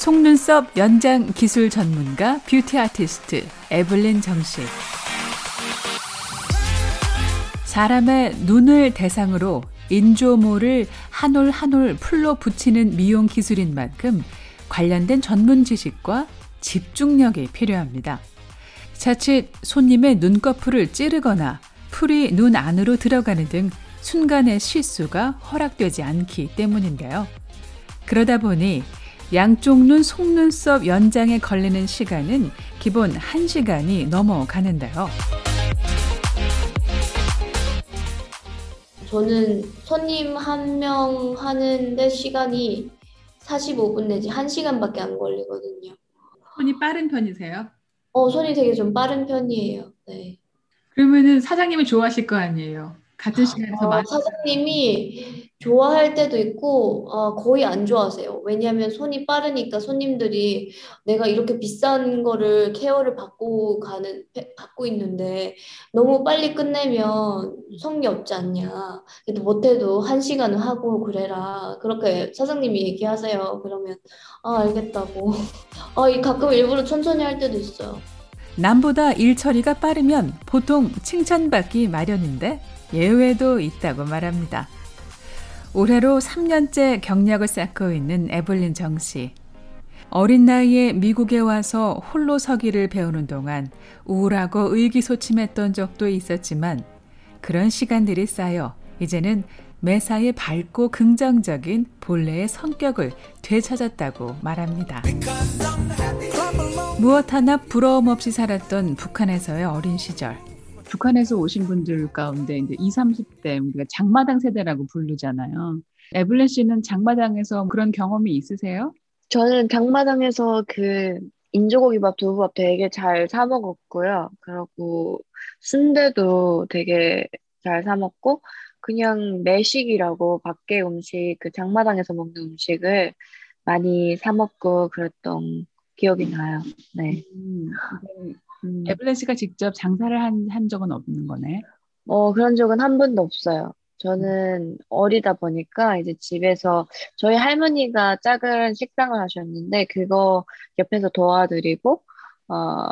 속눈썹 연장 기술 전문가 뷰티 아티스트 에블린 정씨. 사람의 눈을 대상으로 인조모를 한 올 한 올 풀로 붙이는 미용 기술인 만큼 관련된 전문 지식과 집중력이 필요합니다. 자칫 손님의 눈꺼풀을 찌르거나 풀이 눈 안으로 들어가는 등 순간의 실수가 허락되지 않기 때문인데요. 그러다 보니 양쪽 눈 속눈썹 연장에 걸리는 시간은 기본 1시간이 넘어가는데요. 저는 손님 한 명 하는데 시간이 45분 내지 1시간밖에 안 걸리거든요. 손이 빠른 편이세요? 어, 손이 되게 좀 빠른 편이에요. 네. 그러면은 사장님이 좋아하실 거 아니에요? 같은 시간에서 어, 많이 사장님이 좋아할 때도 있고 어, 거의 안 좋아하세요. 왜냐하면 손이 빠르니까 손님들이 내가 이렇게 비싼 거를 케어를 받고 가는 받고 있는데 너무 빨리 끝내면 성의 없지 않냐. 그래도 못해도 한 시간은 하고 그래라. 그렇게 사장님이 얘기하세요. 그러면 아 알겠다고. 아 가끔 일부러 천천히 할 때도 있어요. 남보다 일 처리가 빠르면 보통 칭찬받기 마련인데 예외도 있다고 말합니다. 올해로 3년째 경력을 쌓고 있는 에블린 정 씨. 어린 나이에 미국에 와서 홀로 서기를 배우는 동안 우울하고 의기소침했던 적도 있었지만 그런 시간들이 쌓여 이제는 매사에 밝고 긍정적인 본래의 성격을 되찾았다고 말합니다. 무엇 하나 부러움 없이 살았던 북한에서의 어린 시절. 북한에서 오신 분들 가운데 이제 20, 30대 우리가 장마당 세대라고 부르잖아요. 에블렌 씨는 장마당에서 그런 경험이 있으세요? 저는 장마당에서 그 인조고기밥, 두부밥 되게 잘 사 먹었고요. 그리고 순대도 되게 잘 사 먹고 그냥 매식이라고 밖에 음식 그 장마당에서 먹는 음식을 많이 사 먹고 그랬던 기억이 나요. 네. 음, 음. 에블렌 씨가 직접 장사를 한, 한 적은 없는 거네. 어, 그런 적은 한 번도 없어요. 저는 어리다 보니까 이제 집에서 저희 할머니가 작은 식당을 하셨는데 그거 옆에서 도와드리고 어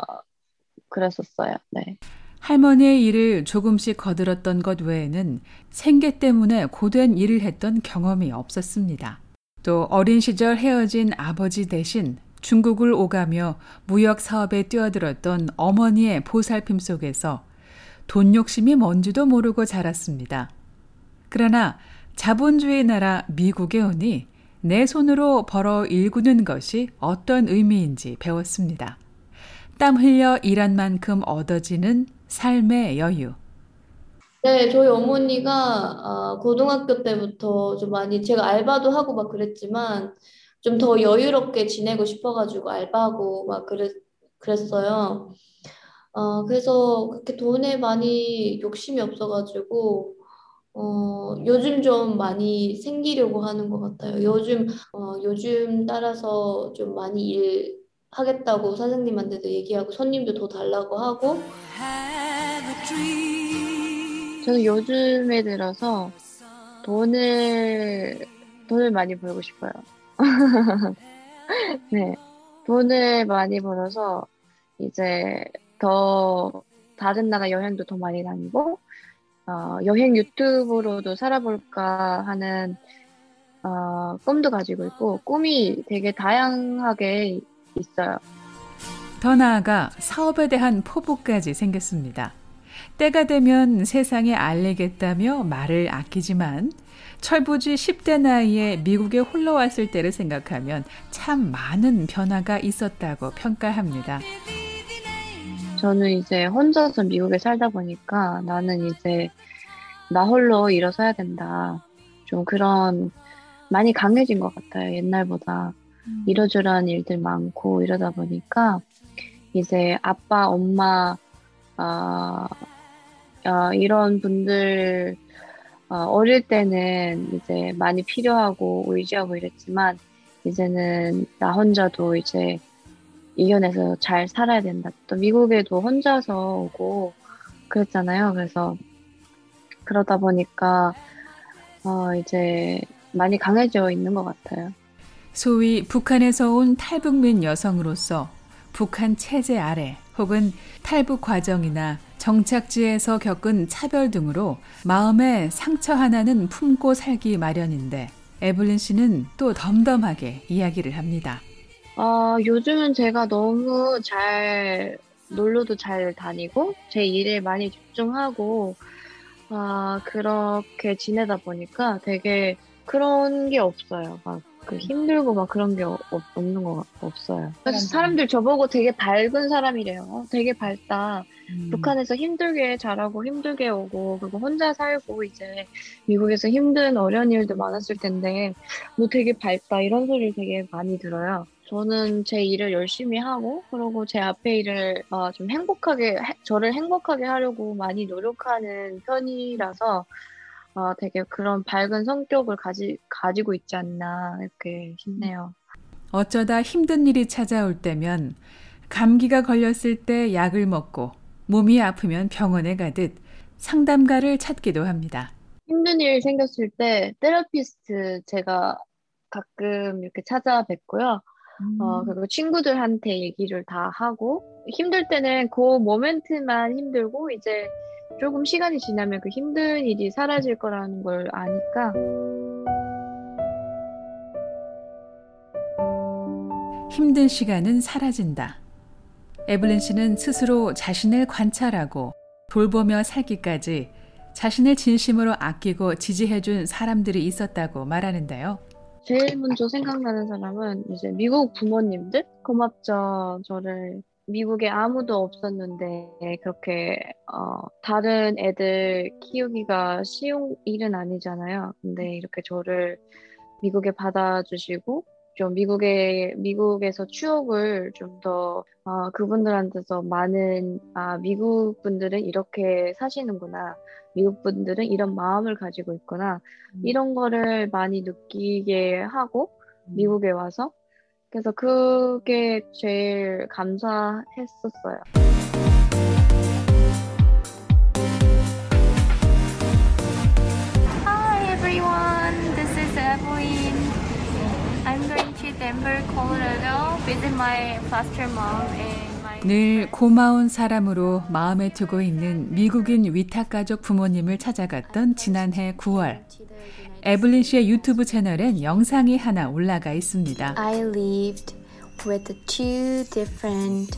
그랬었어요. 네. 할머니의 일을 조금씩 거들었던 것 외에는 생계 때문에 고된 일을 했던 경험이 없었습니다. 또 어린 시절 헤어진 아버지 대신 중국을 오가며 무역 사업에 뛰어들었던 어머니의 보살핌 속에서 돈 욕심이 뭔지도 모르고 자랐습니다. 그러나 자본주의 나라 미국에 오니 내 손으로 벌어 일구는 것이 어떤 의미인지 배웠습니다. 땀 흘려 일한 만큼 얻어지는 삶의 여유. 네, 저희 어머니가 어, 고등학교 때부터 좀 많이 제가 알바도 하고 막 그랬지만 좀 더 여유롭게 지내고 싶어가지고 알바하고 막 그랬, 그랬어요. 어, 그래서 그렇게 돈에 많이 욕심이 없어가지고 어, 요즘 좀 많이 생기려고 하는 것 같아요. 요즘, 어, 요즘 따라서 좀 많이 일 하겠다고 사장님한테도 얘기하고 손님도 더 달라고 하고. 저는 요즘에 들어서 돈을, 돈을 많이 벌고 싶어요. 네. 돈을 많이 벌어서 이제 더 다른 나라 여행도 더 많이 다니고 어, 여행 유튜브로도 살아볼까 하는 어, 꿈도 가지고 있고 꿈이 되게 다양하게 있어요. 더 나아가 사업에 대한 포부까지 생겼습니다. 때가 되면 세상에 알리겠다며 말을 아끼지만 철부지 10대 나이에 미국에 홀로 왔을 때를 생각하면 참 많은 변화가 있었다고 평가합니다. 저는 이제 혼자서 미국에 살다 보니까 나는 이제 나 홀로 일어서야 된다. 좀 그런 많이 강해진 것 같아요. 옛날보다 음. 이러저러한 일들 많고 이러다 보니까 이제 아빠, 엄마, 어, 어, 이런 분들 어, 어릴 때는 이제 많이 필요하고 의지하고 이랬지만 이제는 나 혼자도 이제 이겨내서 잘 살아야 된다. 또 미국에도 혼자서 오고 그랬잖아요. 그래서 그러다 보니까 어 이제 많이 강해져 있는 것 같아요. 소위 북한에서 온 탈북민 여성으로서 북한 체제 아래 혹은 탈북 과정이나 정착지에서 겪은 차별 등으로 마음에 상처 하나는 품고 살기 마련인데 에블린 씨는 또 덤덤하게 이야기를 합니다. 어, 요즘은 제가 너무 잘 놀러도 잘 다니고 제 일에 많이 집중하고 아, 그렇게 지내다 보니까 되게 그런 게 없어요. 막 그 힘들고 막 그런 게 없, 없는 거 없어요. 그래서 사람들 저보고 되게 밝은 사람이래요. 어, 되게 밝다. 음. 북한에서 힘들게 자라고 힘들게 오고 그리고 혼자 살고 이제 미국에서 힘든 어려운 일도 많았을 텐데 뭐 되게 밝다 이런 소리를 되게 많이 들어요. 저는 제 일을 열심히 하고 그리고 제 앞에 일을 어, 좀 행복하게 해- 저를 행복하게 하려고 많이 노력하는 편이라서 어, 되게 그런 밝은 성격을 가지 가지고 있지 않나 이렇게 싶네요. 어쩌다 힘든 일이 찾아올 때면 감기가 걸렸을 때 약을 먹고 몸이 아프면 병원에 가듯 상담가를 찾기도 합니다. 힘든 일 생겼을 때 테라피스트 제가 가끔 이렇게 찾아뵙고요. 음. 어, 그리고 친구들한테 얘기를 다 하고, 힘들 때는 그 모멘트만 힘들고, 이제 조금 시간이 지나면 그 힘든 일이 사라질 거라는 걸 아니까, 힘든 시간은 사라진다. 에블린 씨는 스스로 자신을 관찰하고 돌보며 살기까지 자신을 진심으로 아끼고 지지해준 사람들이 있었다고 말하는데요. 제일 먼저 생각나는 사람은 이제 미국 부모님들? 고맙죠. 저를 미국에 아무도 없었는데 그렇게 어, 다른 애들 키우기가 쉬운 일은 아니잖아요. 근데 이렇게 저를 미국에 받아주시고 좀 미국에 미국에서 추억을 좀더 어, 그분들한테서 많은 아 미국 분들은 이렇게 사시는구나. 미국 분들은 이런 마음을 가지고 있구나. 음. 이런 거를 많이 느끼게 하고 미국에 와서 그래서 그게 제일 감사했었어요. Hi everyone, this is Evelyn. I'm going to Denver, Colorado, visit my foster mom and my. 늘 고마운 사람으로 마음에 두고 있는 미국인 위탁가족 부모님을 찾아갔던 지난해 9월. 에블린 씨의 유튜브 채널엔 영상이 하나 올라가 있습니다. I lived with two different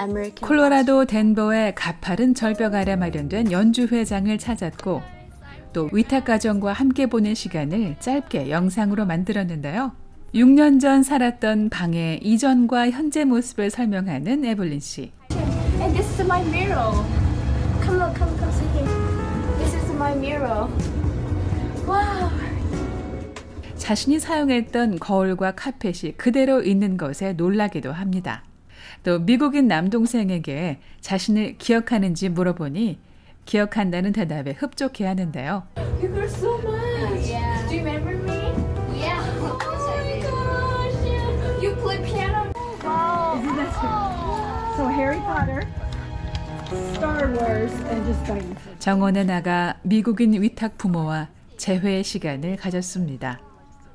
American. 콜로라도 덴버의 가파른 절벽 아래 마련된 연주회장을 찾았고 또 위탁 가정과 함께 보낸 시간을 짧게 영상으로 만들었는데요. 6년 전 살았던 방의 이전과 현재 모습을 설명하는 에블린 씨. And this is my mirror. Come on, come, come, see here. This is my mirror. 자신이 사용했던 거울과 카펫이 그대로 있는 것에 놀라기도 합니다. 또 미국인 남동생에게 자신을 기억하는지 물어보니 기억한다는 대답에 흡족해 하는데요. You grew so much. Yeah. Do you remember me? Yeah. Oh my gosh. Yeah. You play piano. Wow. Isn't that So Harry Potter, Star Wars, and just dinosaurs. 정원에 나가 미국인 위탁 부모와 재회 시간을 가졌습니다.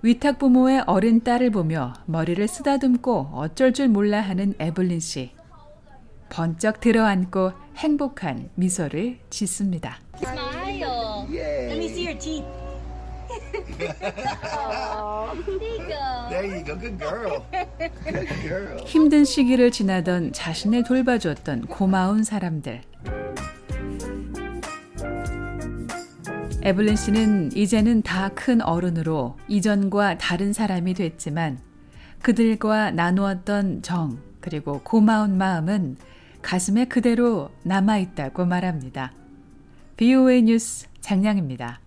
위탁 부모의 어린 딸을 보며 머리를 쓰다듬고 어쩔 줄 몰라 하는 에블린 씨. 번쩍 들어앉고 행복한 미소를 짓습니다. Smile. Let me see your teeth. There you go. There you go. Good girl. Good girl. 힘든 시기를 지나던 자신을 돌봐줬던 고마운 사람들. 에블린 씨는 이제는 다 큰 어른으로 이전과 다른 사람이 됐지만 그들과 나누었던 정 그리고 고마운 마음은 가슴에 그대로 남아있다고 말합니다. BOA 뉴스 장량입니다.